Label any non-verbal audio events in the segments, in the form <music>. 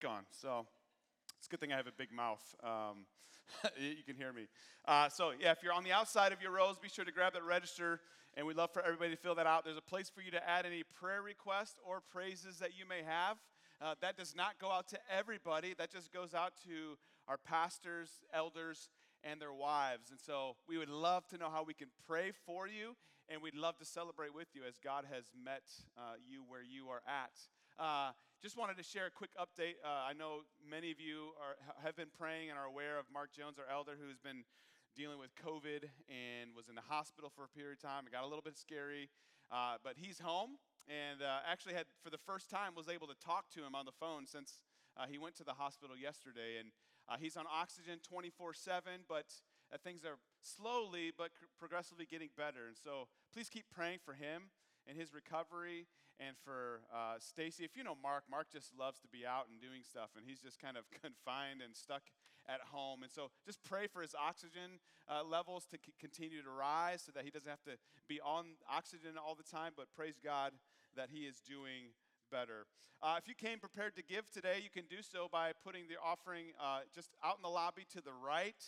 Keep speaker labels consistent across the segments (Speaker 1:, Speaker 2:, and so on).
Speaker 1: gone. So it's a good thing I have a big mouth. Um, <laughs> you can hear me. Uh, so, yeah, if you're on the outside of your rows, be sure to grab that register, and we'd love for everybody to fill that out. There's a place for you to add any prayer requests or praises that you may have. Uh, that does not go out to everybody, that just goes out to our pastors, elders, and their wives. And so we would love to know how we can pray for you, and we'd love to celebrate with you as God has met uh, you where you are at. Uh, just wanted to share a quick update. Uh, I know many of you are, have been praying and are aware of Mark Jones, our elder, who's been dealing with COVID and was in the hospital for a period of time. It got a little bit scary, uh, but he's home and uh, actually had, for the first time, was able to talk to him on the phone since uh, he went to the hospital yesterday. And uh, he's on oxygen 24 7, but things are slowly but progressively getting better. And so please keep praying for him and his recovery and for uh, Stacy. If you know Mark, Mark just loves to be out and doing stuff, and he's just kind of <laughs> confined and stuck at home. And so just pray for his oxygen uh, levels to c- continue to rise so that he doesn't have to be on oxygen all the time, but praise God that he is doing better. Uh, if you came prepared to give today, you can do so by putting the offering uh, just out in the lobby to the right.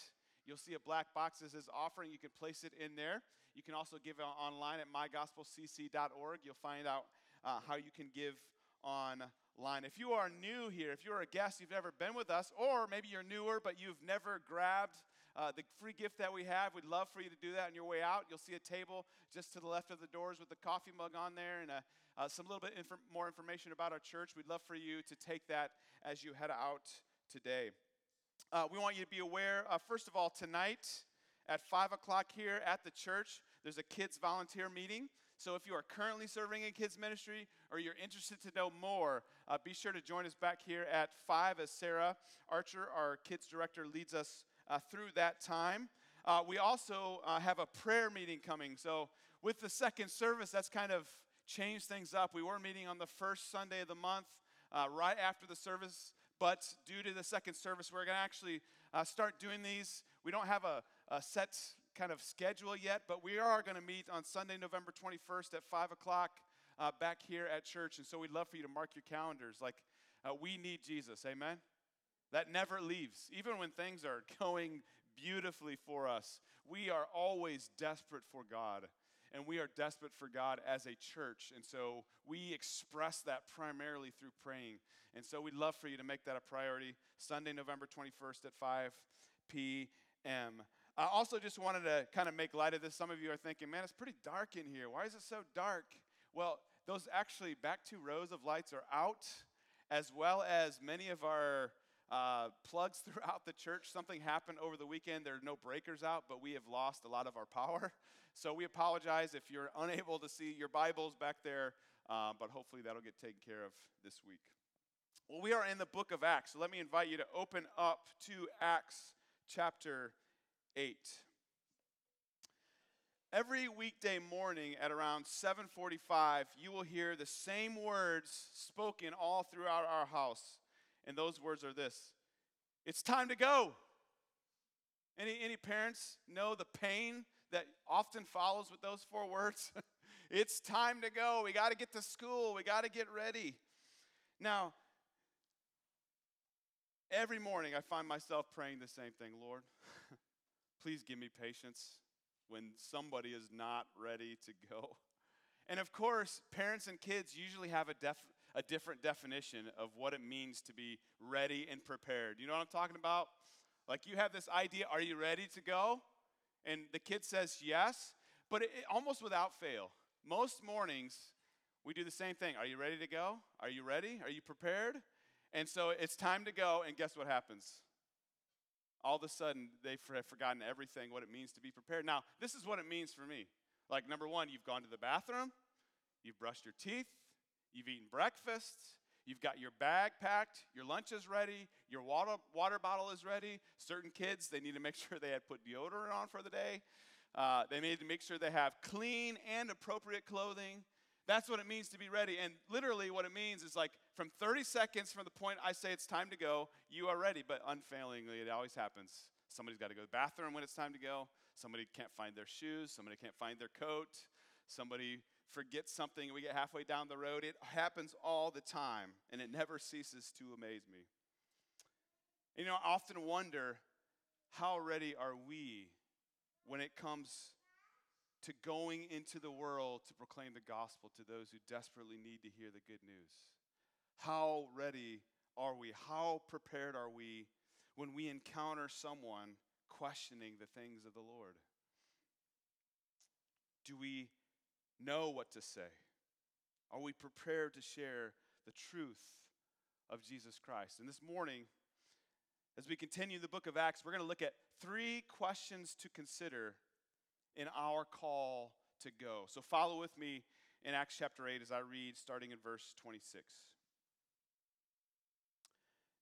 Speaker 1: You'll see a black box that says offering. You can place it in there. You can also give online at mygospelcc.org. You'll find out uh, how you can give online. If you are new here, if you're a guest, you've never been with us, or maybe you're newer but you've never grabbed uh, the free gift that we have, we'd love for you to do that on your way out. You'll see a table just to the left of the doors with the coffee mug on there and a, uh, some little bit inf- more information about our church. We'd love for you to take that as you head out today. Uh, we want you to be aware, uh, first of all, tonight at 5 o'clock here at the church, there's a kids volunteer meeting. So if you are currently serving in kids ministry or you're interested to know more, uh, be sure to join us back here at 5 as Sarah Archer, our kids director, leads us uh, through that time. Uh, we also uh, have a prayer meeting coming. So with the second service, that's kind of changed things up. We were meeting on the first Sunday of the month, uh, right after the service but due to the second service, we're going to actually uh, start doing these. We don't have a, a, set kind of schedule yet, but we are going to meet on Sunday, November 21st at 5 o'clock uh, back here at church. And so we'd love for you to mark your calendars. Like, uh, we need Jesus. Amen? That never leaves. Even when things are <laughs> going beautifully for us, we are always desperate for God and we are desperate for God as a church. And so we express that primarily through praying. And so we'd love for you to make that a priority. Sunday, November 21st at 5 p.m. I also just wanted to kind of make light of this. Some of you are thinking, man, it's pretty dark in here. Why is it so dark? Well, those actually back two rows of lights are out, as well as many of our uh, plugs <laughs> throughout the church. Something happened over the weekend. There are no breakers out, but we have lost a lot of our power. <laughs> So we apologize if you're unable to see your Bibles back there, uh, but hopefully that'll get taken care of this week. Well, we are in the book of Acts, so let me invite you to open up to Acts chapter 8 every weekday morning at around 7:45 you will hear the same words spoken all throughout our house and those words are this it's time to go. Any, any parents know the pain that often follows with those four words? <laughs> it's time to go. We got to get to school. We got to get ready. Now, every morning I find myself praying the same thing Lord, please give me patience when somebody is not ready to go. <laughs> And of course, parents and kids usually have a, def- a different definition of what it means to be ready and prepared. You know what I'm talking about? Like you have this idea, are you ready to go? And the kid says yes, but it, it, almost without fail. Most mornings, we do the same thing. Are you ready to go? Are you ready? Are you prepared? And so it's time to go, and guess what happens? All of a sudden, they've forgotten everything, what it means to be prepared. Now, this is what it means for me. Like, number one, you've gone to the bathroom, you've brushed your teeth, you've eaten breakfast, you've got your bag packed, your lunch is ready, your water, water bottle is ready. Certain kids, they need to make <laughs> sure they had put deodorant on for the day. Uh, they need to make sure they have clean and appropriate clothing. That's what it means to be ready. And literally, what it means is like from 30 seconds from the point I say it's time to go, you are ready. But unfailingly, it always happens. Somebody's got to go to the bathroom when it's time to go. Somebody can't find their shoes. Somebody can't find their coat. Somebody forgets something. We get halfway down the road. It happens all the time, and it never ceases to amaze me. You know, I often wonder how ready are we when it comes to going into the world to proclaim the gospel to those who desperately need to hear the good news? How ready are we? How prepared are we when we encounter someone questioning the things of the Lord? Do we know what to say? Are we prepared to share the truth of Jesus Christ? And this morning, as we continue the book of Acts, we're going to look at three questions to consider in our call to go. So follow with me in Acts chapter 8 as I read, starting in verse 26.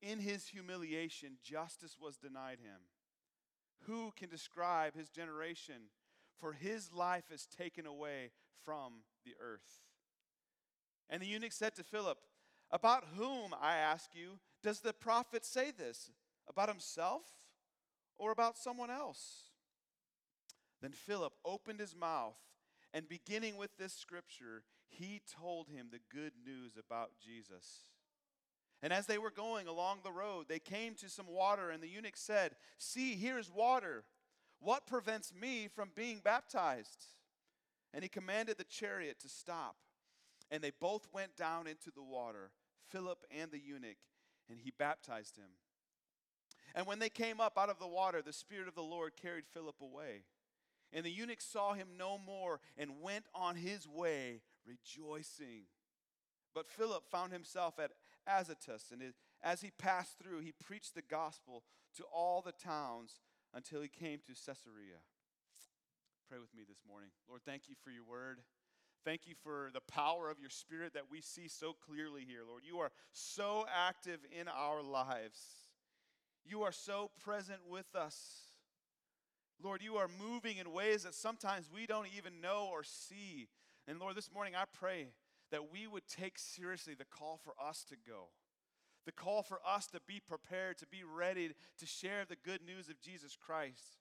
Speaker 1: In his humiliation, justice was denied him. Who can describe his generation? For his life is taken away from the earth. And the eunuch said to Philip, About whom, I ask you, does the prophet say this? About himself or about someone else? Then Philip opened his mouth, and beginning with this scripture, he told him the good news about Jesus. And as they were going along the road, they came to some water, and the eunuch said, See, here is water. What prevents me from being baptized? And he commanded the chariot to stop. And they both went down into the water, Philip and the eunuch, and he baptized him. And when they came up out of the water, the Spirit of the Lord carried Philip away. And the eunuch saw him no more and went on his way rejoicing. But Philip found himself at Azotus, and as he passed through, he preached the gospel to all the towns until he came to Caesarea. Pray with me this morning. Lord, thank you for your word. Thank you for the power of your spirit that we see so clearly here, Lord. You are so active in our lives. You are so present with us. Lord, you are moving in ways that sometimes we don't even know or see. And Lord, this morning I pray that we would take seriously the call for us to go the call for us to be prepared, to be ready to share the good news of Jesus Christ.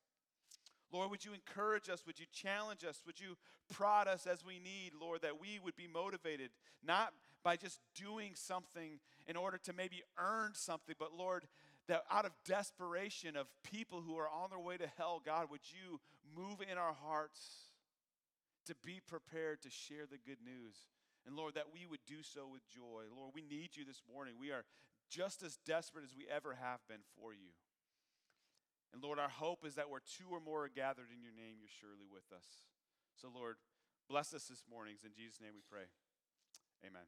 Speaker 1: Lord, would you encourage us? Would you challenge us? Would you prod us as we need, Lord, that we would be motivated, not by just doing something in order to maybe earn something, but Lord, that out of desperation of people who are on their way to hell, God, would you move in our hearts to be prepared to share the good news? And Lord, that we would do so with joy. Lord, we need you this morning. We are just as desperate as we ever have been for you. And Lord, our hope is that where two or more are gathered in your name, you're surely with us. So, Lord, bless us this morning. In Jesus' name we pray. Amen.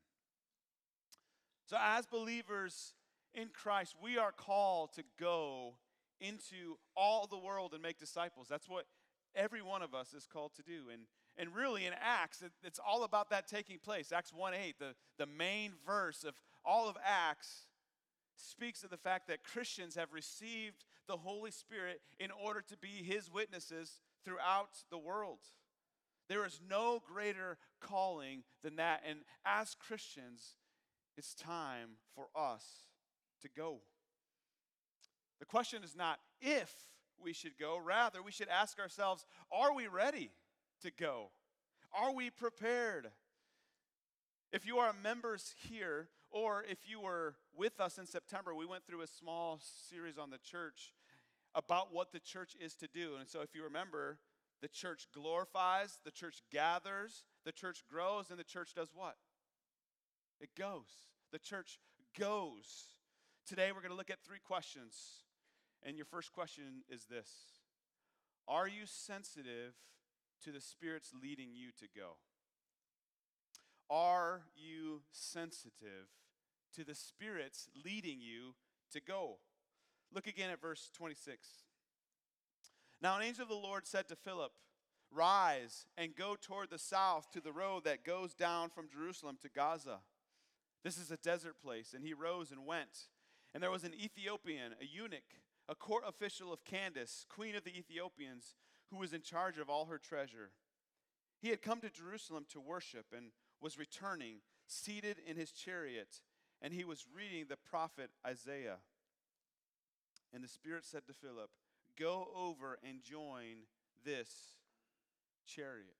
Speaker 1: So, as believers in Christ, we are called to go into all the world and make disciples. That's what every one of us is called to do. And, and really, in Acts, it, it's all about that taking place. Acts 1 8, the, the main verse of all of Acts speaks of the fact that Christians have received the Holy Spirit in order to be His witnesses throughout the world. There is no greater calling than that. And as Christians, it's time for us to go. The question is not if we should go, rather, we should ask ourselves are we ready to go? Are we prepared? If you are members here, or if you were with us in September, we went through a small series on the church about what the church is to do. And so if you remember, the church glorifies, the church gathers, the church grows, and the church does what? It goes. The church goes today we're going to look at three questions. And your first question is this Are you sensitive to the Spirit's leading you to go? Are you sensitive to the Spirit's leading you to go? Look again at verse 26. Now, an angel of the Lord said to Philip, Rise and go toward the south to the road that goes down from Jerusalem to Gaza. This is a desert place. And he rose and went. And there was an Ethiopian, a eunuch, a court official of Candace, queen of the Ethiopians, who was in charge of all her treasure. He had come to Jerusalem to worship and was returning, seated in his chariot, and he was reading the prophet Isaiah. And the Spirit said to Philip, Go over and join this chariot.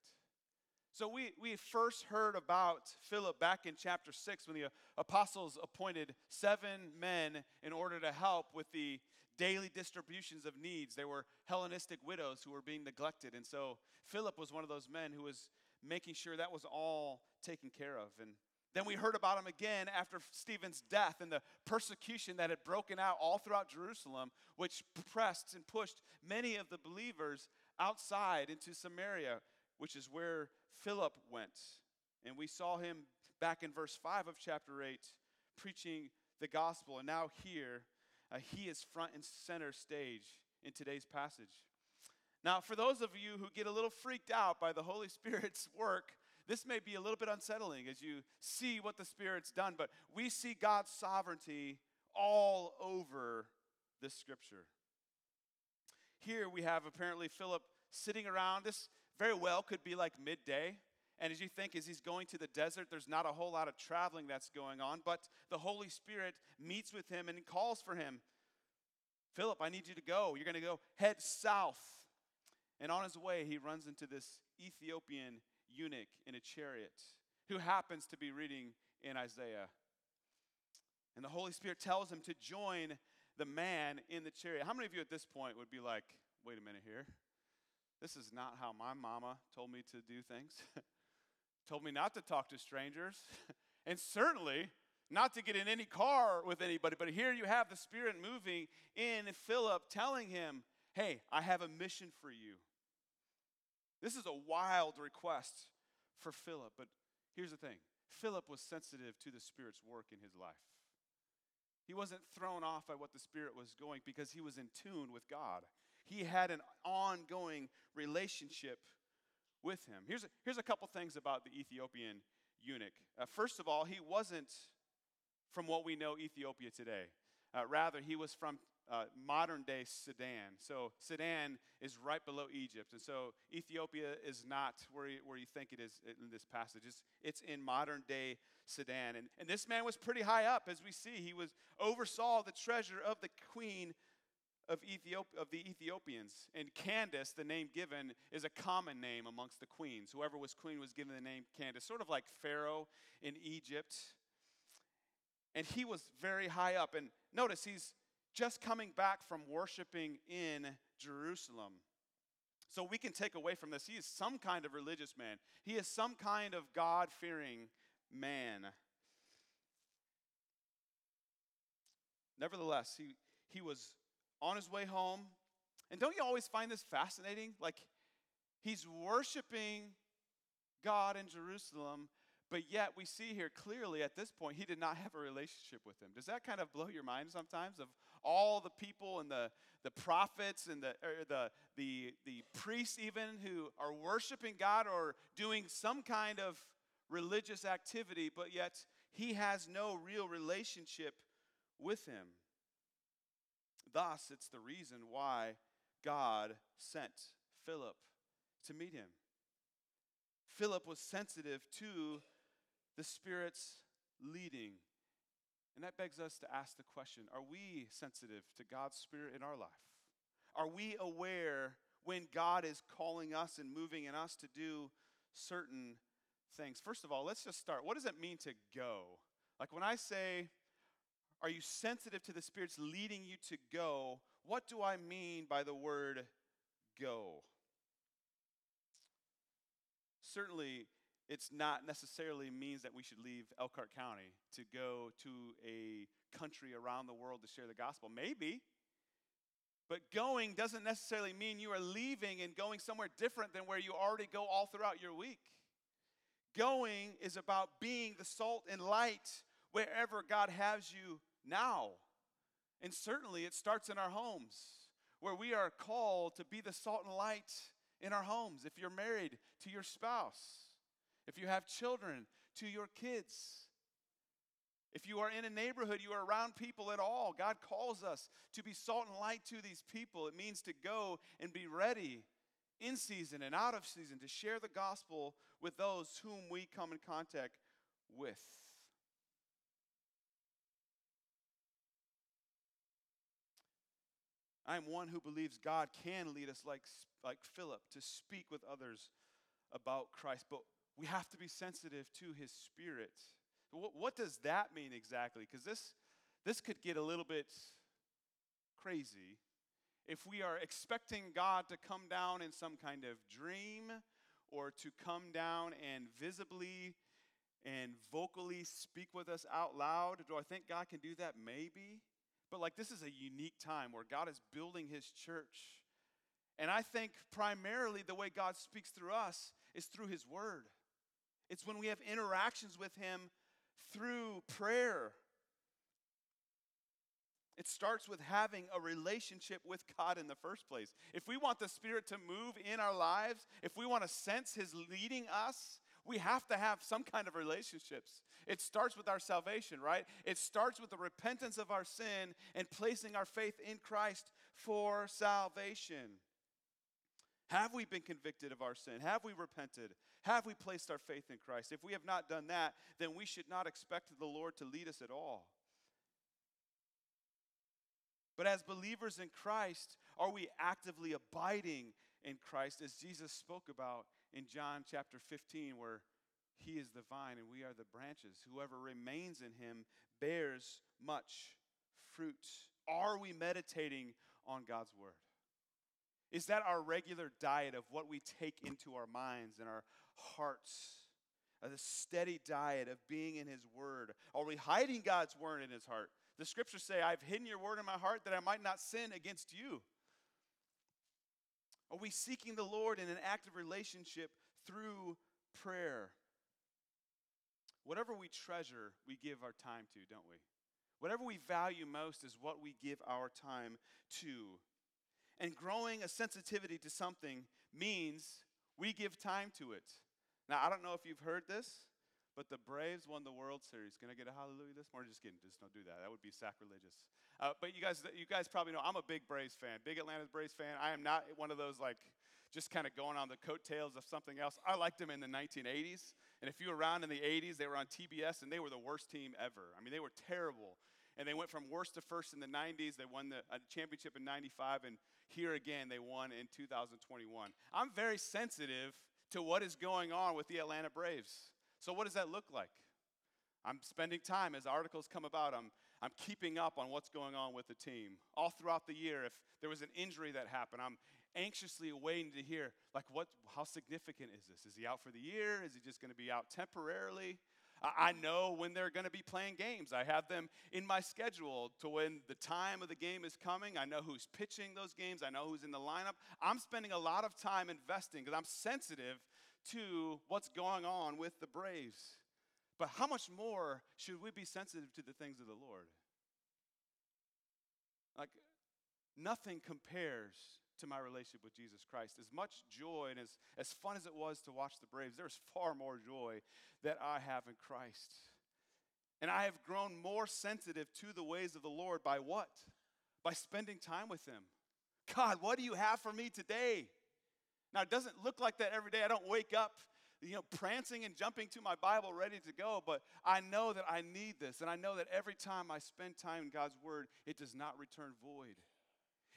Speaker 1: So we, we first heard about Philip back in chapter 6 when the apostles appointed seven men in order to help with the daily distributions of needs. There were Hellenistic widows who were being neglected. And so Philip was one of those men who was making sure that was all taken care of. And then we heard about him again after Stephen's death and the persecution that had broken out all throughout Jerusalem, which pressed and pushed many of the believers outside into Samaria, which is where Philip went. And we saw him back in verse 5 of chapter 8 preaching the gospel. And now here, uh, he is front and center stage in today's passage. Now, for those of you who get a little freaked out by the Holy Spirit's <laughs> work, this may be a little bit unsettling as you see what the Spirit's done, but we see God's sovereignty all over this scripture. Here we have apparently Philip sitting around. This very well could be like midday. And as you think, as he's going to the desert, there's not a whole lot of traveling that's going on, but the Holy Spirit meets with him and calls for him Philip, I need you to go. You're going to go head south. And on his way, he runs into this Ethiopian eunuch in a chariot who happens to be reading in Isaiah. And the Holy Spirit tells him to join the man in the chariot. How many of you at this point would be like, wait a minute here? This is not how my mama told me to do things. <laughs> told me not to talk to strangers, <laughs> and certainly not to get in any car with anybody. But here you have the Spirit moving in Philip, telling him, Hey, I have a mission for you. This is a wild request for Philip, but here's the thing Philip was sensitive to the Spirit's work in his life. He wasn't thrown off by what the Spirit was going because he was in tune with God. He had an ongoing relationship with him. Here's a, here's a couple things about the Ethiopian eunuch. Uh, first of all, he wasn't from what we know Ethiopia today. Uh, rather, he was from uh, modern day Sudan. So Sudan is right below Egypt. And so Ethiopia is not where you, where you think it is in this passage. It's, it's in modern day Sudan. And, and this man was pretty high up, as we see. He was oversaw the treasure of the queen of, Ethiop- of the Ethiopians. And Candace, the name given, is a common name amongst the queens. Whoever was queen was given the name Candace, sort of like Pharaoh in Egypt. And he was very high up. And notice he's just coming back from worshiping in Jerusalem. So we can take away from this he is some kind of religious man, he is some kind of God fearing man. Nevertheless, he, he was on his way home. And don't you always find this fascinating? Like, he's worshiping God in Jerusalem, but yet we see here clearly at this point he did not have a relationship with him. Does that kind of blow your mind sometimes of all the people and the, the prophets and the, the, the, the priests even who are worshiping God or doing some kind of religious activity, but yet he has no real relationship with him. Thus, it's the reason why God sent Philip to meet him. Philip was sensitive to the Spirit's leading. And that begs us to ask the question are we sensitive to God's Spirit in our life? Are we aware when God is calling us and moving in us to do certain things? First of all, let's just start. What does it mean to go? Like when I say, are you sensitive to the Spirit's leading you to go? What do I mean by the word go? Certainly, it's not necessarily means that we should leave Elkhart County to go to a country around the world to share the gospel. Maybe. But going doesn't necessarily mean you are leaving and going somewhere different than where you already go all throughout your week. Going is about being the salt and light wherever God has you now. And certainly it starts in our homes, where we are called to be the salt and light in our homes. If you're married, to your spouse. If you have children, to your kids. If you are in a neighborhood, you are around people at all. God calls us to be salt and light to these people. It means to go and be ready in season and out of season to share the gospel with those whom we come in contact with. I am one who believes God can lead us like, like Philip to speak with others about Christ, but we have to be sensitive to his spirit. What, what does that mean exactly? Because this, this could get a little bit crazy if we are expecting God to come down in some kind of dream or to come down and visibly and vocally speak with us out loud. Do I think God can do that? Maybe. But like this is a unique time where God is building his church. And I think primarily the way God speaks through us is through his word. It's when we have interactions with him through prayer. It starts with having a relationship with God in the first place. If we want the Spirit to move in our lives, if we want to sense His leading us, we have to have some kind of relationships. It starts with our salvation, right? It starts with the repentance of our sin and placing our faith in Christ for salvation. Have we been convicted of our sin? Have we repented? Have we placed our faith in Christ? If we have not done that, then we should not expect the Lord to lead us at all. But as believers in Christ, are we actively abiding in Christ as Jesus spoke about in John chapter 15, where he is the vine and we are the branches. Whoever remains in him bears much fruit. Are we meditating on God's word? Is that our regular diet of what we take into our minds and our hearts? Uh, A steady diet of being in his word? Are we hiding God's word in his heart? The scriptures say, I've hidden your word in my heart that I might not sin against you. Are we seeking the Lord in an active relationship through prayer? Whatever we treasure, we give our time to, don't we? Whatever we value most is what we give our time to. And growing a sensitivity to something means we give time to it. Now, I don't know if you've heard this, but the Braves won the World Series. Can I get a hallelujah this morning? Just kidding. Just don't do that. That would be sacrilegious. Uh, but you guys, you guys probably know I'm a big Braves fan, big Atlanta Braves fan. I am not one of those like just kind of going on the coattails of something else. I liked them in the 1980s, and if you were around in the 80s, they were on TBS, and they were the worst team ever. I mean, they were terrible. And they went from worst to first in the 90s. They won the championship in 95, and here again, they won in 2021. I'm very sensitive to what is going on with the Atlanta Braves. So, what does that look like? I'm spending time as articles come about. I'm, I'm keeping up on what's going on with the team. All throughout the year, if there was an injury that happened, I'm anxiously waiting to hear, like, what, how significant is this? Is he out for the year? Is he just going to be out temporarily? I know when they're going to be playing games. I have them in my schedule to when the time of the game is coming. I know who's pitching those games. I know who's in the lineup. I'm spending a lot of time investing because I'm sensitive to what's going on with the Braves. But how much more should we be sensitive to the things of the Lord? Like, nothing compares to my relationship with Jesus Christ. As much joy and as, as fun as it was to watch the Braves, there's far more joy that I have in Christ. And I have grown more sensitive to the ways of the Lord by what? By spending time with Him. God, what do you have for me today? Now, it doesn't look like that every day. I don't wake up, you know, prancing and jumping to my Bible ready to go, but I know that I need this. And I know that every time I spend time in God's Word, it does not return void.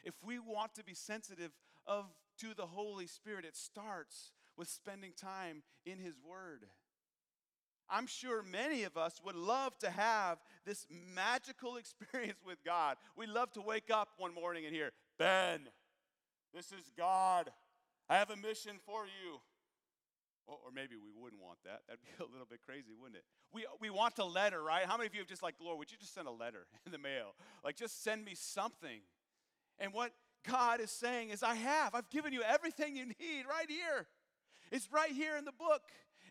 Speaker 1: If we want to be sensitive of, to the Holy Spirit, it starts with spending time in His Word. I'm sure many of us would love to have this magical <laughs> experience with God. We love to wake up one morning and hear, Ben, this is God. I have a mission for you. Or, maybe we wouldn't want that. That'd be <laughs> a little bit crazy, wouldn't it? We, we want a letter, right? How many of you have just like, Lord, would you just send a letter <laughs> in the mail? Like, just send me something. And what God is saying is, I have. I've given you everything you need right here. It's right here in the book.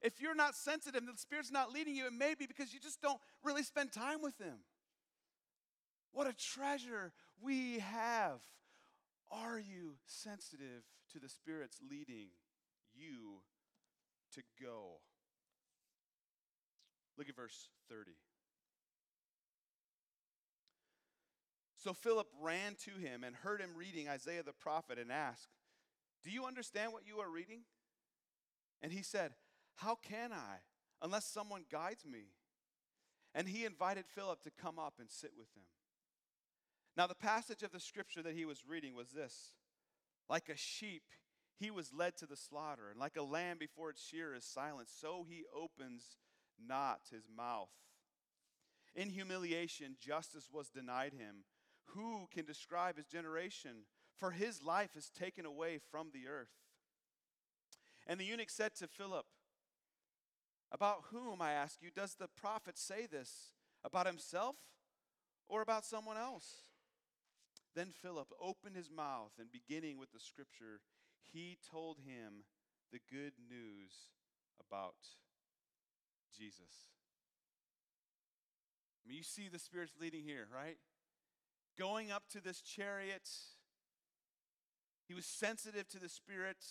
Speaker 1: If you're not sensitive, the Spirit's not leading you, it may be because you just don't really spend time with Him. What a treasure we have. Are you sensitive to the Spirit's leading you to go? Look at verse 30. So Philip ran to him and heard him reading Isaiah the prophet and asked, Do you understand what you are reading? And he said, How can I unless someone guides me? And he invited Philip to come up and sit with him. Now, the passage of the scripture that he was reading was this Like a sheep, he was led to the slaughter, and like a lamb before its shearer is silent, so he opens not his mouth. In humiliation, justice was denied him. Who can describe his generation? For his life is taken away from the earth. And the eunuch said to Philip, About whom, I ask you, does the prophet say this? About himself or about someone else? Then Philip opened his mouth, and beginning with the scripture, he told him the good news about Jesus. I mean, you see the Spirit's leading here, right? Going up to this chariot, he was sensitive to the Spirit.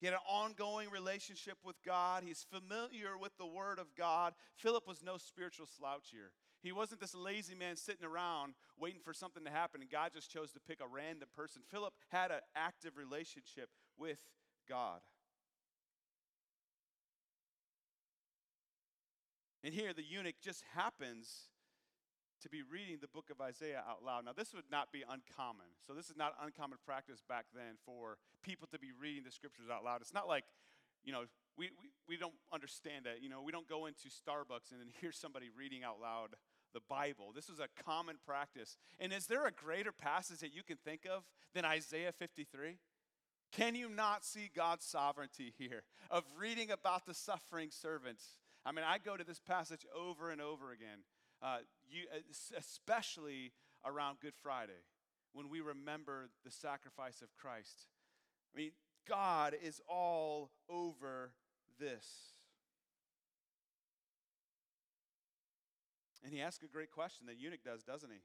Speaker 1: He had an ongoing relationship with God. He's familiar with the Word of God. Philip was no spiritual slouch here. He wasn't this lazy man sitting around waiting for something to happen, and God just chose to pick a random person. Philip had an active relationship with God. And here, the eunuch just happens to be reading the book of Isaiah out loud. Now, this would not be uncommon. So, this is not uncommon practice back then for people to be reading the scriptures out loud. It's not like, you know, we, we, we don't understand that. You know, we don't go into Starbucks and then <laughs> hear somebody reading out loud the Bible. This is a common practice. And is there a greater passage that you can think of than Isaiah 53? Can you not see God's sovereignty here of reading about the suffering servants? I mean, I go to this passage over and over again, uh, you, especially around Good Friday when we remember the sacrifice of Christ. I mean, God is all over this. And he asks a great question, the eunuch does, doesn't he?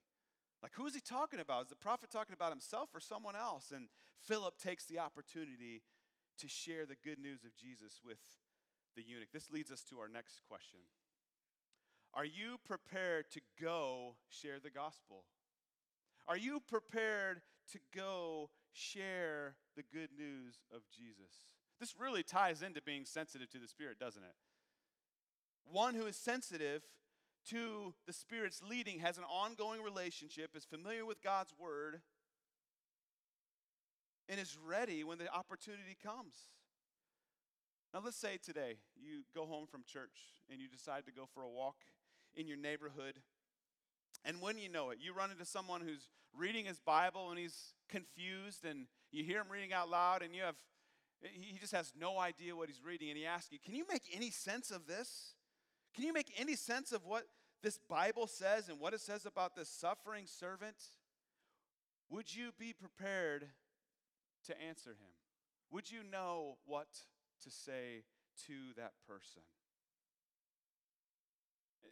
Speaker 1: Like, who is he talking about? Is the prophet talking about himself or someone else? And Philip takes the opportunity to share the good news of Jesus with the eunuch. This leads us to our next question Are you prepared to go share the gospel? Are you prepared to go share the good news of Jesus? This really ties into being sensitive to the Spirit, doesn't it? One who is sensitive to the Spirit's leading, has an ongoing relationship, is familiar with God's Word, and is ready when the opportunity comes. Now, let's say today you go home from church and you decide to go for a walk in your neighborhood. And when you know it, you run into someone who's reading his Bible and he's confused, and you hear him reading out loud, and you have, he just has no idea what he's reading, and he asks you, Can you make any sense of this? Can you make any sense of what this Bible says and what it says about this suffering servant? Would you be prepared to answer him? Would you know what to say to that person?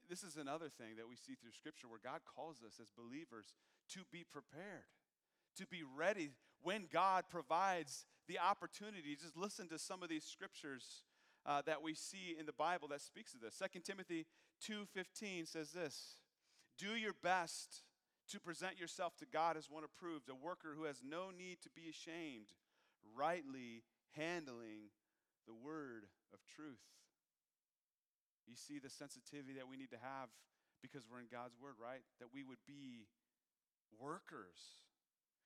Speaker 1: This is another thing that we see through Scripture where God calls us as believers to be prepared, to be ready when God provides the opportunity. Just listen to some of these scriptures uh, that we see in the Bible that speaks of this. 2 Timothy 2:15 says this: "Do your best to present yourself to God as one approved, a worker who has no need to be ashamed, rightly handling the word of truth." You see the sensitivity that we need to have because we're in God's word, right? That we would be workers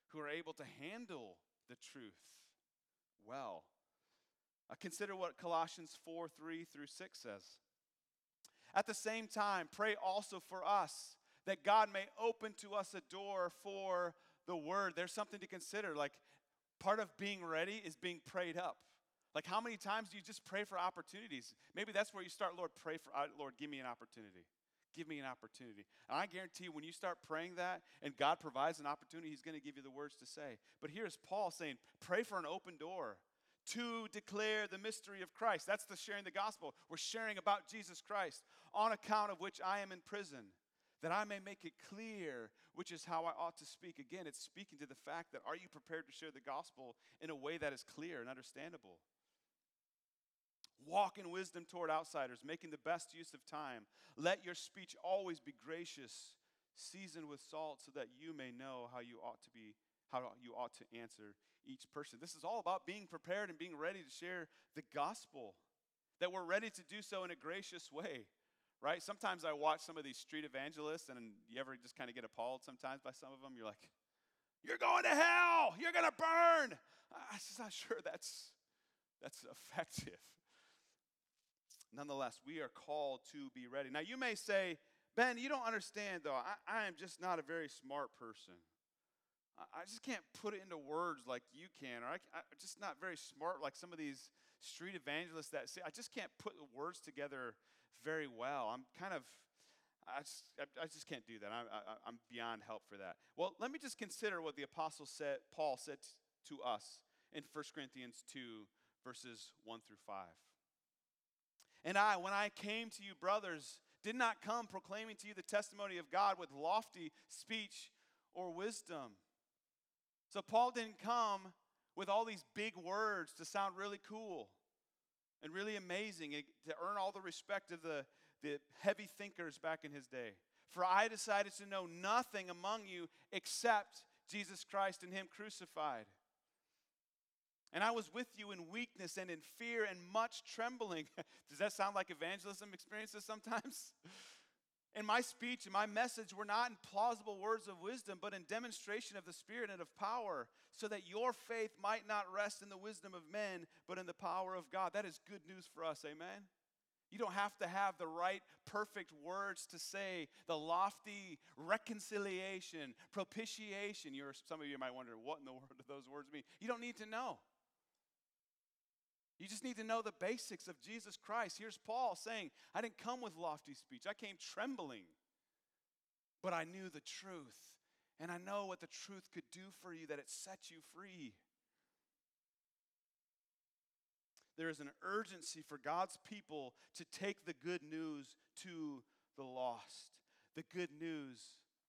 Speaker 1: who are able to handle the truth well. Uh, consider what Colossians 4 3 through 6 says. At the same time, pray also for us that God may open to us a door for the word. There's something to consider. Like, Part of being ready is being prayed up. Like, how many times do you just pray for opportunities? Maybe that's where you start, Lord, pray for, uh, Lord, give me an opportunity. Give me an opportunity. And I guarantee you, when you start praying that and God provides an opportunity, He's going to give you the words to say. But here's Paul saying, pray for an open door to declare the mystery of Christ. That's the sharing the gospel. We're sharing about Jesus Christ, on account of which I am in prison, that I may make it clear which is how I ought to speak. Again, it's speaking to the fact that are you prepared to share the gospel in a way that is clear and understandable? Walk in wisdom toward outsiders, making the best use of time. Let your speech always be gracious, seasoned with salt, so that you may know how you ought to be, how you ought to answer each person. This is all about being prepared and being ready to share the gospel. That we're ready to do so in a gracious way, right? Sometimes I watch some of these street evangelists, and you ever just kind of get appalled sometimes by some of them. You're like, "You're going to hell. You're going to burn." I'm just not sure that's that's effective nonetheless, we are called to be ready. Now, you may say, Ben, you don't understand, though. I, I am just not a very smart person. I, I, just can't put it into words like you can, or I, am just not very smart like some of these street evangelists that say, I just can't put the words together very well. I'm kind of, I just, I, just can't do that. I, am beyond help for that. Well, let me just consider what the apostle said, Paul said to us in 1 Corinthians 2, verses 1 through 5. And I, when I came to you, brothers, did not come proclaiming to you the testimony of God with lofty speech or wisdom. So Paul didn't come with all these big words to sound really cool and really amazing to earn all the respect of the, the heavy thinkers back in his day. For I decided to know nothing among you except Jesus Christ and Him crucified. And I was with you in weakness and in fear and much trembling. <laughs> Does that sound like evangelism experiences sometimes? <laughs> And my speech and my message were not in plausible words of wisdom, but in demonstration of the Spirit and of power, so that your faith might not rest in the wisdom of men, but in the power of God. That is good news for us, amen? You don't have to have the right, perfect words to say the lofty reconciliation, propitiation. You're, some of you might wonder, what in the world <laughs> do those words mean? You don't need to know. You just need to know the basics of Jesus Christ. Here's Paul saying, I didn't come with lofty speech, I came trembling. But I knew the truth. And I know what the truth could do for you, that it sets you free. There is an urgency for God's people to take the good news to the lost. The good news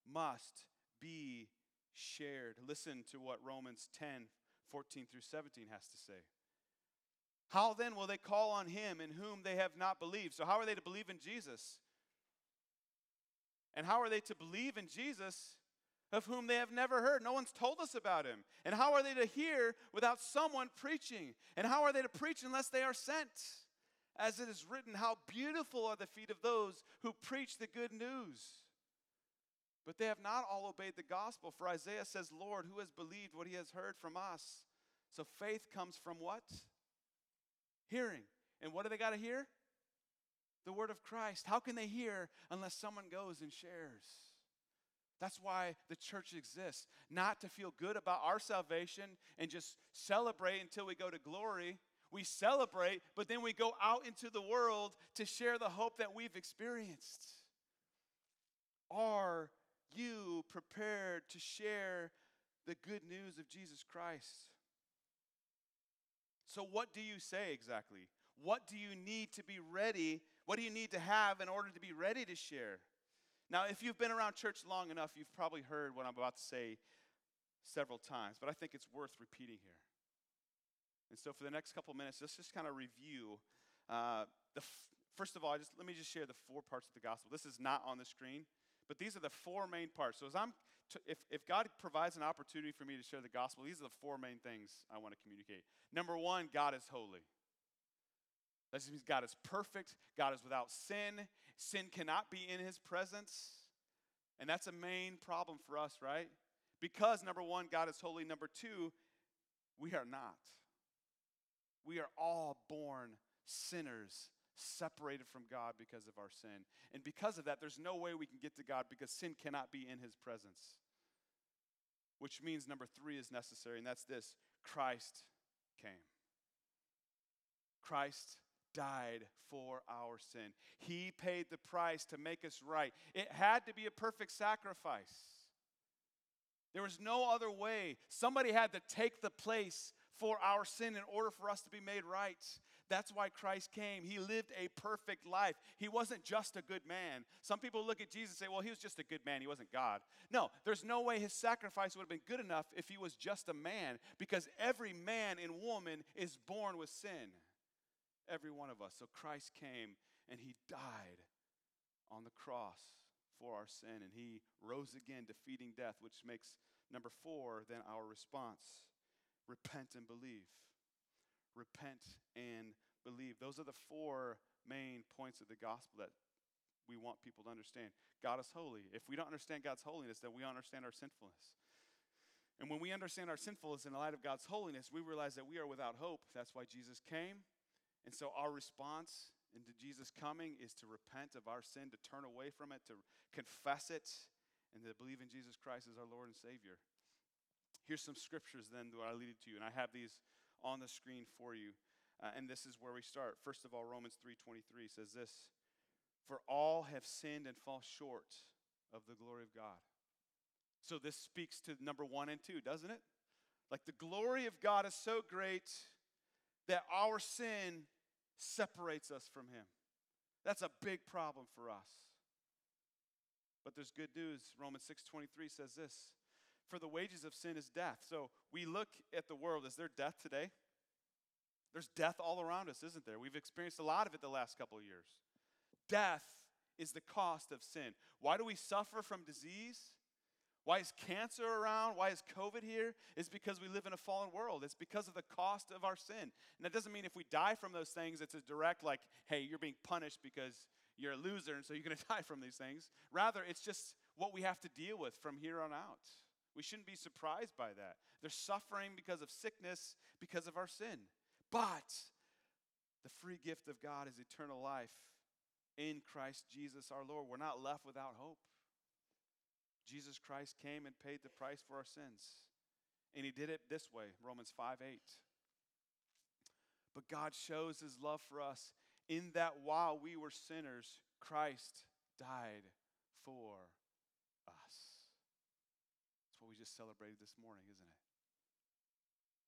Speaker 1: must be shared. Listen to what Romans 10 14 through 17 has to say. How then will they call on him in whom they have not believed? So, how are they to believe in Jesus? And how are they to believe in Jesus of whom they have never heard? No one's told us about him. And how are they to hear without someone preaching? And how are they to preach unless they are sent? As it is written, how beautiful are the feet of those who preach the good news. But they have not all obeyed the gospel. For Isaiah says, Lord, who has believed what he has heard from us? So faith comes from what? Hearing. And what do they got to hear? The word of Christ. How can they hear unless someone goes and shares? That's why the church exists. Not to feel good about our salvation and just celebrate until we go to glory. We celebrate, but then we go out into the world to share the hope that we've experienced. Are you prepared to share the good news of Jesus Christ? So, what do you say exactly? What do you need to be ready? What do you need to have in order to be ready to share? Now, if you've been around church long enough, you've probably heard what I'm about to say several times, but I think it's worth repeating here. And so, for the next couple minutes, let's just kind of review. Uh, the f- first of all, just let me just share the four parts of the gospel. This is not on the screen, but these are the four main parts. So, as I'm if, if God provides an opportunity for me to share the gospel, these are the four main things I want to communicate. Number one, God is holy. That means God is perfect, God is without sin, sin cannot be in his presence. And that's a main problem for us, right? Because number one, God is holy. Number two, we are not. We are all born sinners separated from God because of our sin. And because of that, there's no way we can get to God because sin cannot be in his presence. Which means number three is necessary, and that's this Christ came. Christ died for our sin. He paid the price to make us right. It had to be a perfect sacrifice. There was no other way. Somebody had to take the place for our sin in order for us to be made right. That's why Christ came. He lived a perfect life. He wasn't just a good man. Some people look at Jesus and say, well, he was just a good man. He wasn't God. No, there's no way his sacrifice would have been good enough if he was just a man because every man and woman is born with sin every one of us. So Christ came and he died on the cross for our sin and he rose again, defeating death, which makes number four then our response repent and believe. Repent and believe. Those are the four main points of the gospel that we want people to understand. God is holy. If we don't understand God's holiness, then we understand our sinfulness. And when we understand our sinfulness in the light of God's holiness, we realize that we are without hope. That's why Jesus came. And so our response into Jesus coming is to repent of our sin, to turn away from it, to confess it, and to believe in Jesus Christ as our Lord and Savior. Here's some scriptures then that I lead to you, and I have these on the screen for you. Uh, and this is where we start. First of all, Romans 3:23 says this, "For all have sinned and fall short of the glory of God." So this speaks to number 1 and 2, doesn't it? Like the glory of God is so great that our sin separates us from Him. That's a big problem for us. But there's good news. Romans 6:23 says this, "For the wages of sin is death." So we look at the world. Is there death today? There's death all around us, isn't there? We've experienced a lot of it the last couple of years. Death is the cost of sin. Why do we suffer from disease? Why is cancer around? Why is COVID here? It's because we live in a fallen world. It's because of the cost of our sin. And that doesn't mean if we die from those things, it's a direct, like, hey, you're being punished because you're a loser, and so you're going <laughs> to die from these things. Rather, it's just what we have to deal with from here on out. We shouldn't be surprised by that. They're suffering because of sickness, because of our sin. But the free gift of God is eternal life in Christ Jesus our Lord. We're not left without hope. Jesus Christ came and paid the price for our sins. And he did it this way Romans 5 8. But God shows his love for us in that while we were sinners, Christ died for us. That's what we just celebrated this morning, isn't it?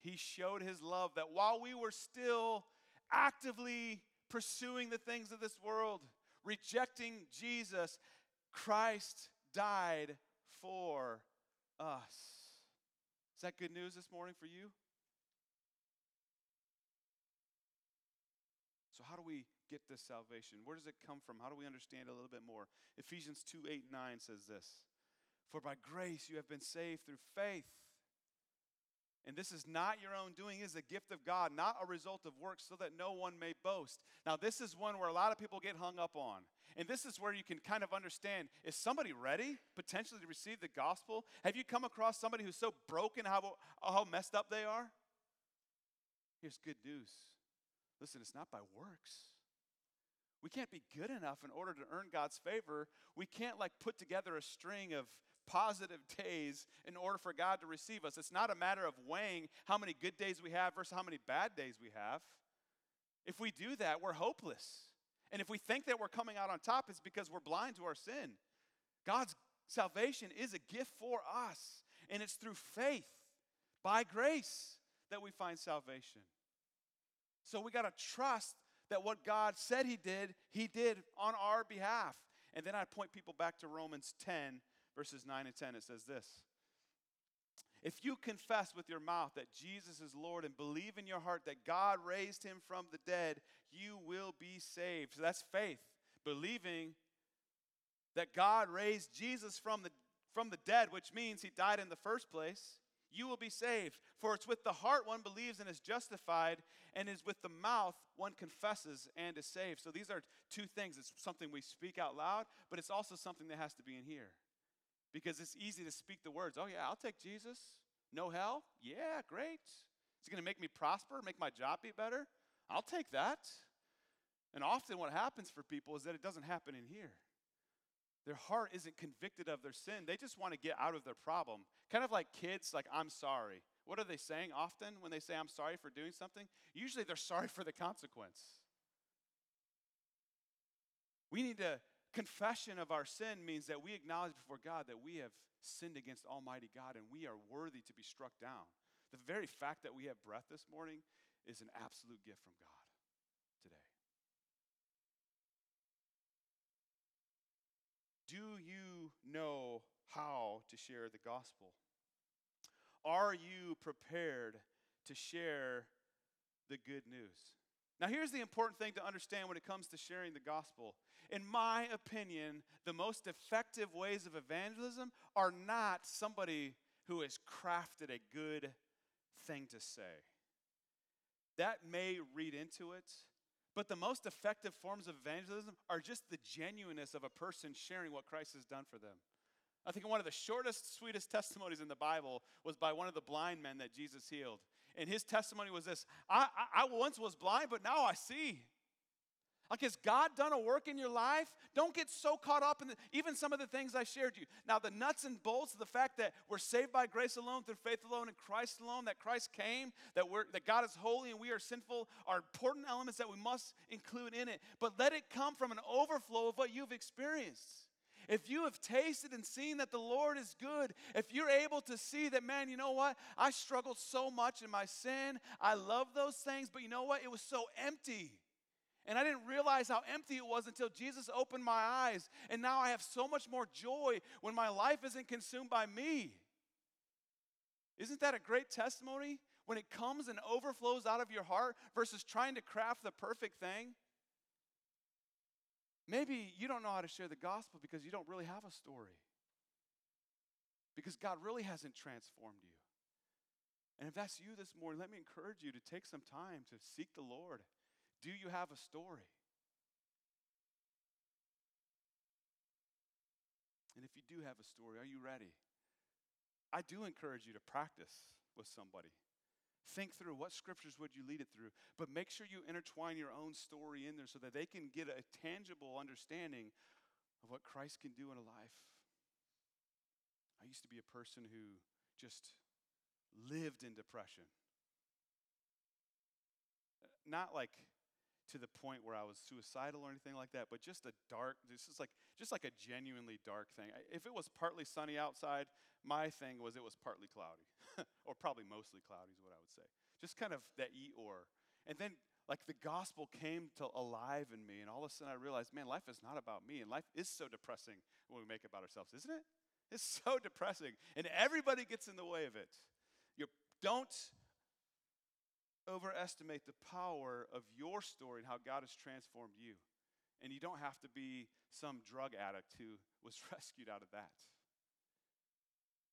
Speaker 1: He showed his love that while we were still actively pursuing the things of this world, rejecting Jesus, Christ died for us. Is that good news this morning for you? So, how do we get this salvation? Where does it come from? How do we understand a little bit more? Ephesians 2 8 9 says this For by grace you have been saved through faith. And this is not your own doing, it is a gift of God, not a result of works, so that no one may boast. Now, this is one where a lot of people get hung up on. And this is where you can kind of understand is somebody ready potentially to receive the gospel? Have you come across somebody who's so broken how, how messed up they are? Here's good news. Listen, it's not by works. We can't be good enough in order to earn God's favor. We can't like put together a string of positive days in order for God to receive us. It's not a matter of weighing how many good days we have versus how many bad days we have. If we do that, we're hopeless. And if we think that we're coming out on top, it's because we're blind to our sin. God's salvation is a gift for us, and it's through faith, by grace, that we find salvation. So we got to trust that what God said He did, He did on our behalf. And then I point people back to Romans 10, verses 9 and 10. It says this If you confess with your mouth that Jesus is Lord and believe in your heart that God raised him from the dead, you will be saved. So that's faith, believing that God raised Jesus from the, from the dead, which means he died in the first place. You will be saved. For it's with the heart one believes and is justified, and is with the mouth one confesses and is saved. So these are two things. It's something we speak out loud, but it's also something that has to be in here. Because it's easy to speak the words, oh, yeah, I'll take Jesus. No hell? Yeah, great. It's going to make me prosper, make my job be better? I'll take that. And often what happens for people is that it doesn't happen in here. Their heart isn't convicted of their sin. They just want to get out of their problem. Kind of like kids, like, I'm sorry. what are they saying often when they say, I'm sorry for doing something? Usually they're sorry for the consequence. We need to, confession of our sin means that we acknowledge before God that we have sinned against Almighty God and we are worthy to be struck down. The very fact that we have breath this morning is an absolute gift from God today. Do you know how to share the gospel? Are you prepared to share the good news? Now, here's the important thing to understand when it comes to sharing the gospel. In my opinion, the most effective ways of evangelism are not somebody who has crafted a good thing to say. That may read into it, but the most effective forms of evangelism are just the genuineness of a person sharing what Christ has done for them. I think one of the shortest, sweetest testimonies in the Bible was by one of the blind men that Jesus healed. And his testimony was this I, I, I once was blind, but now I see. Like, has God done a work in your life? Don't get so caught up in the, even some of the things I shared you. Now, the nuts and bolts of the fact that we're saved by grace alone, through faith alone, in Christ alone, that Christ came, that, we're, that God is holy and we are sinful are important elements that we must include in it. But let it come from an overflow of what you've experienced. If you have tasted and seen that the Lord is good, if you're able to see that, man, you know what? I struggled so much in my sin. I love those things, but you know what? It was so empty. And I didn't realize how empty it was until Jesus opened my eyes. And now I have so much more joy when my life isn't consumed by me. Isn't that a great testimony? When it comes and overflows out of your heart versus trying to craft the perfect thing. Maybe you don't know how to share the gospel because you don't really have a story. Because God really hasn't transformed you. And if that's you this morning, let me encourage you to take some time to seek the Lord do you have a story? And if you do have a story, are you ready? I do encourage you to practice with somebody. Think through what scriptures would you lead it through, but make sure you intertwine your own story in there so that they can get a tangible understanding of what Christ can do in a life. I used to be a person who just lived in depression. Not like to the point where I was suicidal or anything like that, but just a dark, this is like just like a genuinely dark thing. If it was partly sunny outside, my thing was it was partly cloudy, <laughs> or probably mostly cloudy is what I would say. Just kind of that Eeyore. And then like the gospel came to alive in me, and all of a sudden I realized, man, life is not about me, and life is so depressing when we make it about ourselves, isn't it? It's <laughs> so depressing, and everybody gets in the way of it. You don't overestimate the power of your story and how God has transformed you. And you don't have to be some drug addict who <laughs> was rescued out of that.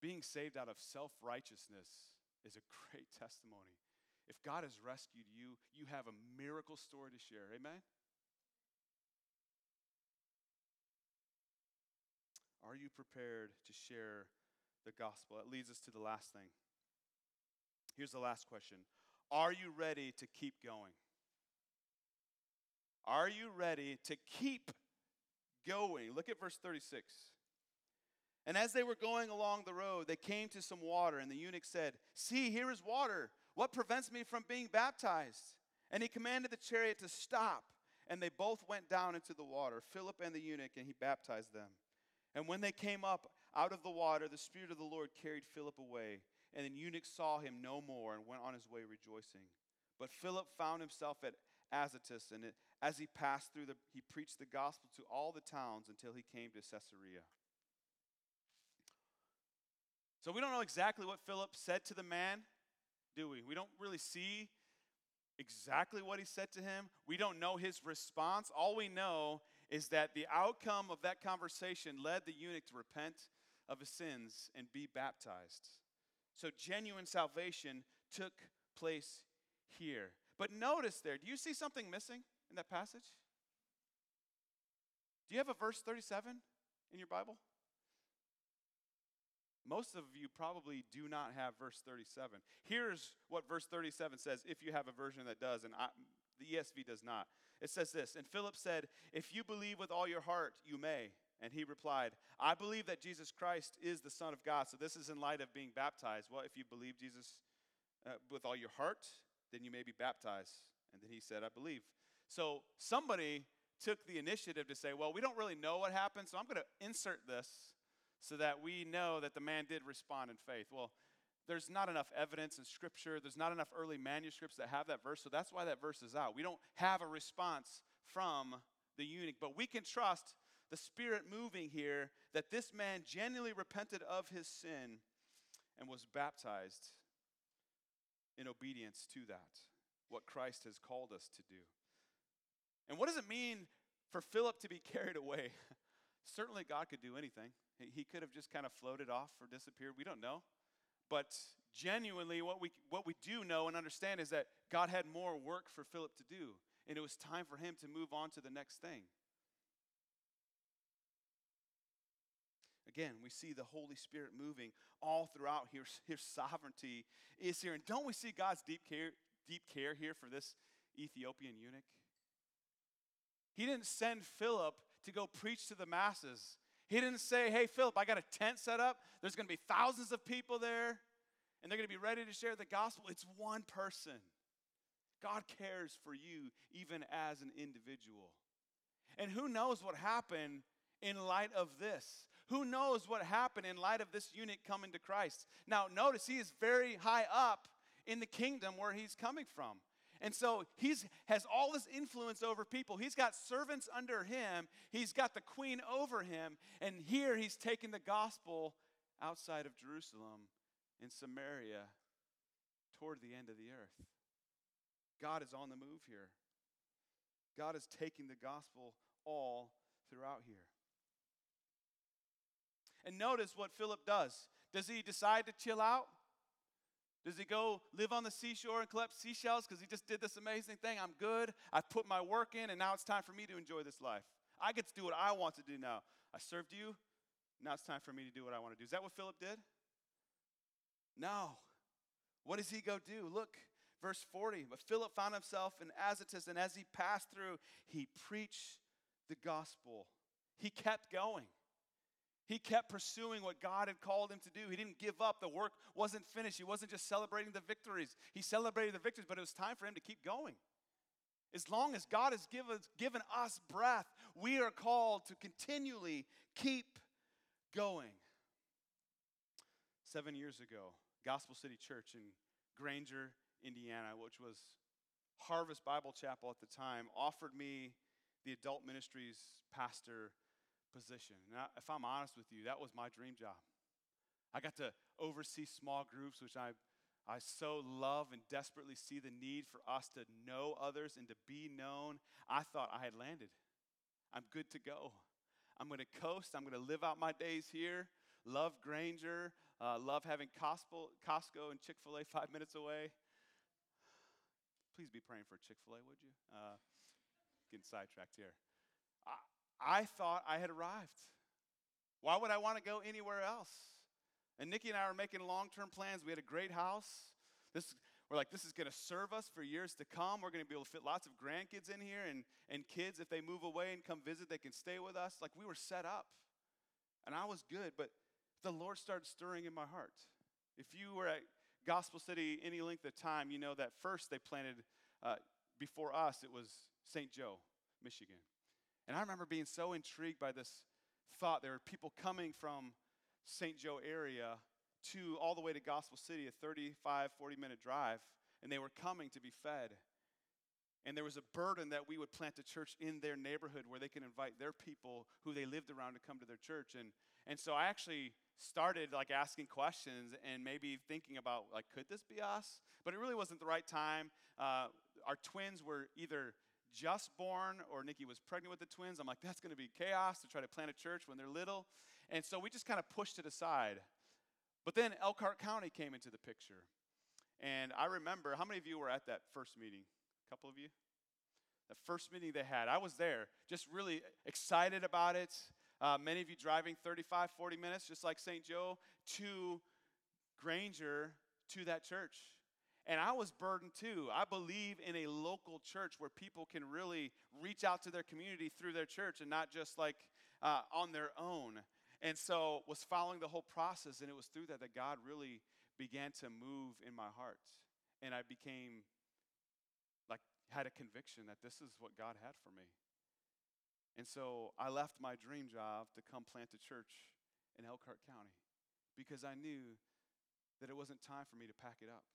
Speaker 1: Being saved out of self righteousness is a <laughs> great testimony. If God has rescued you, you have a miracle story to share. Amen? Are you prepared to share the gospel? That leads us to the last thing. Here's the last question are you ready to keep going? Are you ready to keep going? Look at verse 36. And as they were going along the road, they came to some water, and the eunuch said, See, here is water. What prevents me from being baptized? And he commanded the chariot to stop, and they both went down into the water, Philip and the eunuch, and he baptized them. And when they came up out of the water, the Spirit of the Lord carried Philip away and the eunuch saw him no more and went on his way rejoicing. But Philip found himself at Azotus, and as he passed through, the, he preached the gospel to all the towns until he came to Caesarea. So we don't know exactly what Philip said to the man, do we? We don't really see exactly what he said to him. We don't know his response. All we know is that the outcome of that conversation led the eunuch to repent of his sins and be baptized. So genuine salvation took place here. But notice there, do you see something missing in that passage? Do you have a verse 37 in your Bible? Most of you probably do not have verse 37. Here's what verse 37 says if you have a version that does, and I, the ESV does not. It says this And Philip said, If you believe with all your heart, you may. And he replied, I believe that Jesus Christ is the Son of God. So this is in light of being baptized. Well, if you believe Jesus uh, with all your heart, then you may be baptized. And then he said, I believe. So somebody took the initiative to say, well, we don't really know what happened, so I'm going to insert this so that we know that the man did respond in faith. Well, there's not enough evidence in Scripture, there's not enough early manuscripts that have that verse, so that's why that verse is out. We don't have a response from the eunuch, but we can trust the Spirit moving here that this man genuinely repented of his sin and was baptized in obedience to that, what Christ has called us to do. And what does it mean for Philip to be <laughs> carried away? Certainly, God could do anything. He could have just kind of floated off or disappeared. We don't know. But genuinely, what we, what we do know and understand is that God had more work for Philip to do, and it was time for him to move on to the next thing. Again, we see the Holy Spirit moving all throughout here. <laughs> His sovereignty is here. And don't we see God's deep care, deep care here for this Ethiopian eunuch? He didn't send Philip to go preach to the masses. He didn't say, Hey, Philip, I got a tent set up. There's going to be thousands of people there, and they're going to be ready to share the gospel. It's one person. God cares for you even as an individual. And who knows what happened in light of this? Who knows what happened in light of this eunuch coming to Christ? Now, notice he is very high up in the kingdom where he's coming from. And so he has all this influence over people. He's got servants under him, he's got the queen over him, and here he's taking the gospel outside of Jerusalem in Samaria toward the end of the earth. God is on the move here. God is taking the gospel all throughout here. And notice what Philip does. Does he decide to chill out? Does he go live on the seashore and collect seashells because he just did this amazing thing? I'm good. I've put my work in, and now it's time for me to enjoy this life. I get to do what I want to do now. I served you. Now it's time for me to do what I want to do. Is that what Philip did? No. What does he go do? Look, verse 40. But Philip found himself in Azotus, and as he passed through, he preached the gospel. He kept going. He kept pursuing what God had called him to do. He didn't give up. The work wasn't finished. He wasn't just celebrating the victories. He celebrated the victories, but it was time for him to keep going. As long as God has given, given us breath, we are called to continually keep going. Seven years ago, Gospel City Church in Granger, Indiana, which was Harvest Bible Chapel at the time, offered me the adult ministries pastor position. If I'm honest with you, that was my dream job. I got to oversee small groups, which I, I so love and desperately see the need for us to know others and to be known. I thought I had landed. I'm good to go. I'm going to coast. I'm going to live out my days here. Love Granger. Uh, love having Costco, Costco and Chick fil A <laughs> five minutes away. Please be praying for Chick fil A, would you? Uh, getting sidetracked here. I thought I had arrived. Why would I want to go anywhere else? And Nikki and I were making long term plans. We had a great house. This, we're like, this is going to serve us for years to come. We're going to be able to fit lots of grandkids in here and, and kids, if they move away and come visit, they can stay with us. Like, we were set up. And I was good, but the Lord started stirring in my heart. If you were at Gospel City any length of time, you know that first they planted, uh, before us, it was St. Joe, Michigan. And I remember being so intrigued by this thought. There were people coming from St. Joe area to all the way to Gospel City, a 35, 40 minute drive, and they were coming to be fed. And there was a burden that we would plant a church in their neighborhood where they can invite their people who they lived around to come to their church. And, and so I actually started like asking questions and maybe thinking about like, could this be us? But it really wasn't the right time. Uh, our twins were either just born or Nikki was pregnant with the twins. I'm like, that's going to be chaos to try to plant a church when they're little. And so we just kind of pushed it aside. But then Elkhart County came into the picture. And I remember, how many of you were at that first meeting? A couple of you? The first meeting they had. I was there, just really excited about it. Uh, many of you driving 35, 40 minutes, just like St. Joe, to Granger, to that church. And I was burdened too. I believe in a local church where people can really reach out to their community through their church and not just like uh, on their own. And so was following the whole process, and it was through that that God really began to move in my heart. and I became like had a conviction that this is what God had for me. And so I left my dream job to come plant a church in Elkhart County because I knew that it wasn't time for me to pack it up.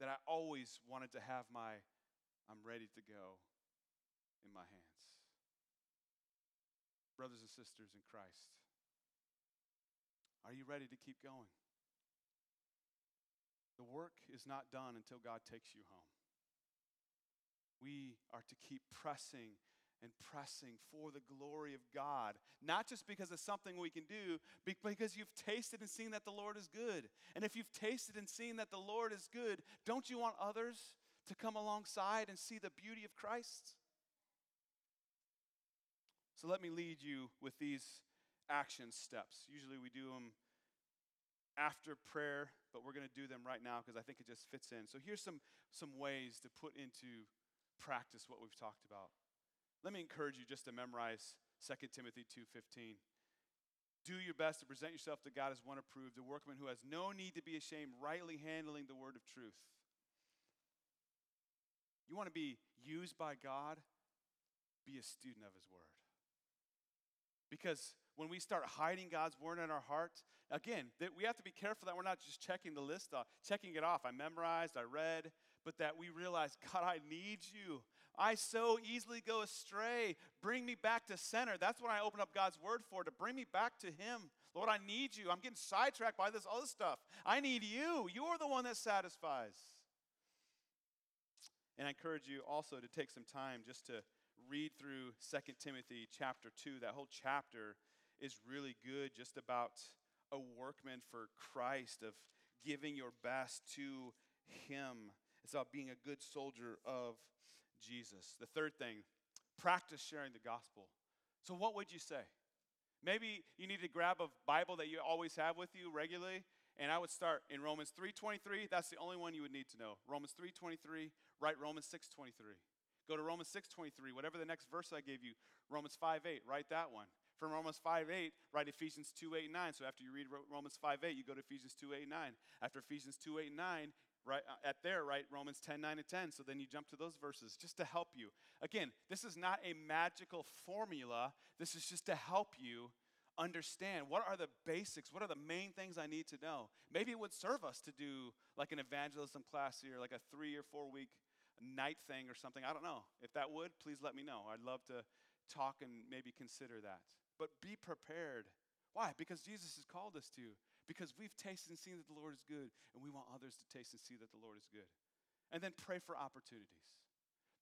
Speaker 1: That I always wanted to have my I'm ready to go in my hands. Brothers and sisters in Christ, are you ready to keep going? The work is not done until God takes you home. We are to keep pressing and pressing for the glory of God, not just because it's something we can do, because you've tasted and seen that the Lord is good. And if you've tasted and seen that the Lord is good, don't you want others to come alongside and see the beauty of Christ? So let me lead you with these action steps. Usually we do them after prayer, but we're going to do them right now because I think it just fits in. So here's some, some ways to put into practice what we've talked about. Let me encourage you just to memorize 2 Timothy 2:15. Do your best to present yourself to God as one approved, a workman who has no need to be ashamed, rightly handling the word of truth. You want to be used by God? Be a student of his word. Because when we start hiding God's word in our heart, again, that we have to be careful that we're not just checking the list off, checking it off. I memorized, I read, but that we realize, God, I need you. I so easily go astray. Bring me back to center. That's what I open up God's word for, to bring me back to Him. Lord, I need you. I'm getting sidetracked by this other stuff. I need you. You're the one that satisfies. And I encourage you also to take some time just to read through 2 Timothy chapter 2. That whole chapter is really good, just about a workman for Christ, of giving your best to Him. It's about being a good soldier of Jesus. The third thing, practice sharing the gospel. So, what would you say? Maybe you need to grab a Bible that you always have with you regularly, and I would start in Romans 3:23. That's the only one you would need to know. Romans 3:23. Write Romans 6:23. Go to Romans 6:23. Whatever the next verse I gave you, Romans 5:8. Write that one. From Romans 5:8, write Ephesians 2:8 and 9. So after you read Romans 5:8, you go to Ephesians 2:8 and 9. After Ephesians 2 8 and 9, right uh, at there, right? Romans 10 9 and 10. So then you jump to those verses just to help you. Again, this is not a magical formula, this is just to help you understand what are the basics, what are the main things I need to know. Maybe it would serve us to do like an evangelism class here, like a three or four week night thing or something. I don't know. If that would, please let me know. I'd love to talk and maybe consider that but be prepared. Why? Because Jesus has called us to. Because we've tasted and seen that the Lord is good, and we want others to taste and see that the Lord is good. And then pray for opportunities.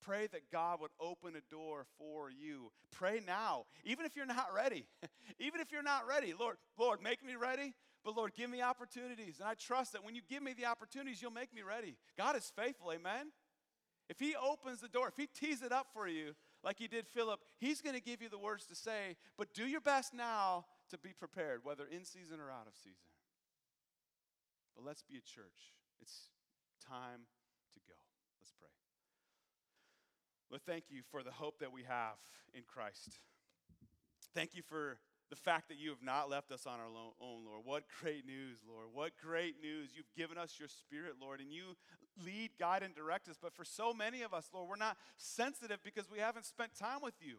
Speaker 1: Pray that God would open a door for you. Pray now, even if you're not ready. <laughs> even if you're not ready, Lord, Lord, make me ready. But Lord, give me opportunities. And I trust that when you give me the opportunities, you'll make me ready. God is faithful, amen? If He opens the door, if He tees it up for you, like he did Philip, he's going to give you the words to say, but do your best now to be prepared, whether in season or out of season. But let's be a church. It's time to go. Let's pray. Lord, thank you for the hope that we have in Christ. Thank you for the fact that you have not left us on our own, Lord. What great news, Lord. What great news. You've given us your spirit, Lord, and you lead, guide, and direct us. But for so many of us, Lord, we're not sensitive because we haven't spent time with you.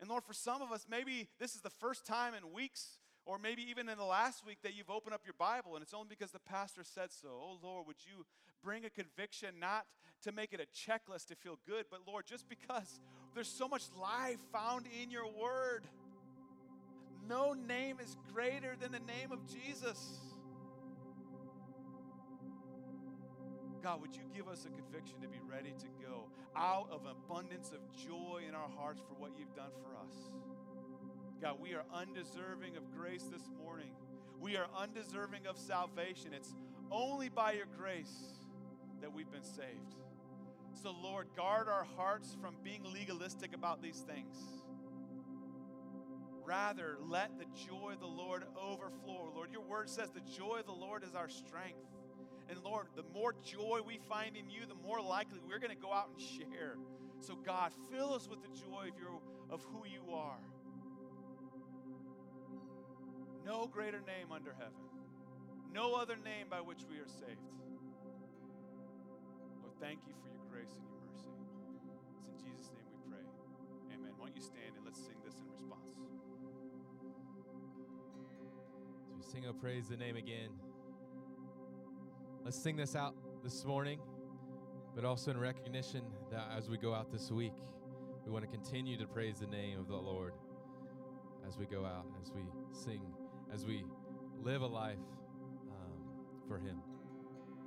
Speaker 1: And Lord, for some of us, maybe this is the first time in weeks or maybe even in the last week that you've opened up your Bible and it's only because the pastor said so. Oh Lord, would you bring a conviction not to make it a checklist to feel good, but Lord, just because there's so much life found in your word. No name is greater than the name of Jesus. God, would you give us a conviction to be ready to go out of abundance of joy in our hearts for what you've done for us? God, we are undeserving of grace this morning. We are undeserving of salvation. It's only by your grace that we've been saved. So, Lord, guard our hearts from being legalistic about these things. Rather, let the joy of the Lord overflow. Lord, your word says the joy of the Lord is our strength. And Lord, the more joy we find in you, the more likely we're going to go out and share. So, God, fill us with the joy of, your, of who you are. No greater name under heaven, no other name by which we are saved. Lord, thank you for your grace and your mercy. It's in Jesus' name we pray. Amen. Why don't you stand and let's sing this in response?
Speaker 2: As we sing, oh, praise the name again. Let's sing this out this morning, but also in recognition that as we go out this week, we want to continue to praise the name of the Lord as we go out, as we sing, as we live a life um, for Him.